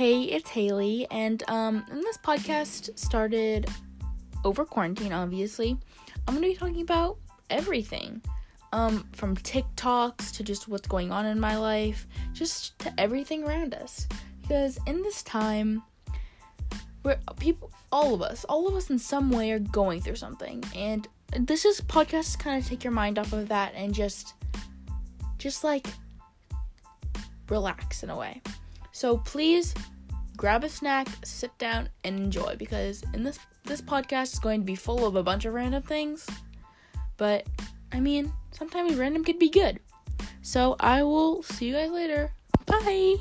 Hey, it's Haley, and um, and this podcast started over quarantine. Obviously, I'm gonna be talking about everything, um, from TikToks to just what's going on in my life, just to everything around us. Because in this time, we're people, all of us, all of us in some way are going through something, and this is podcast to kind of take your mind off of that and just, just like relax in a way. So please grab a snack, sit down, and enjoy because in this this podcast is going to be full of a bunch of random things. But I mean, sometimes random could be good. So I will see you guys later. Bye.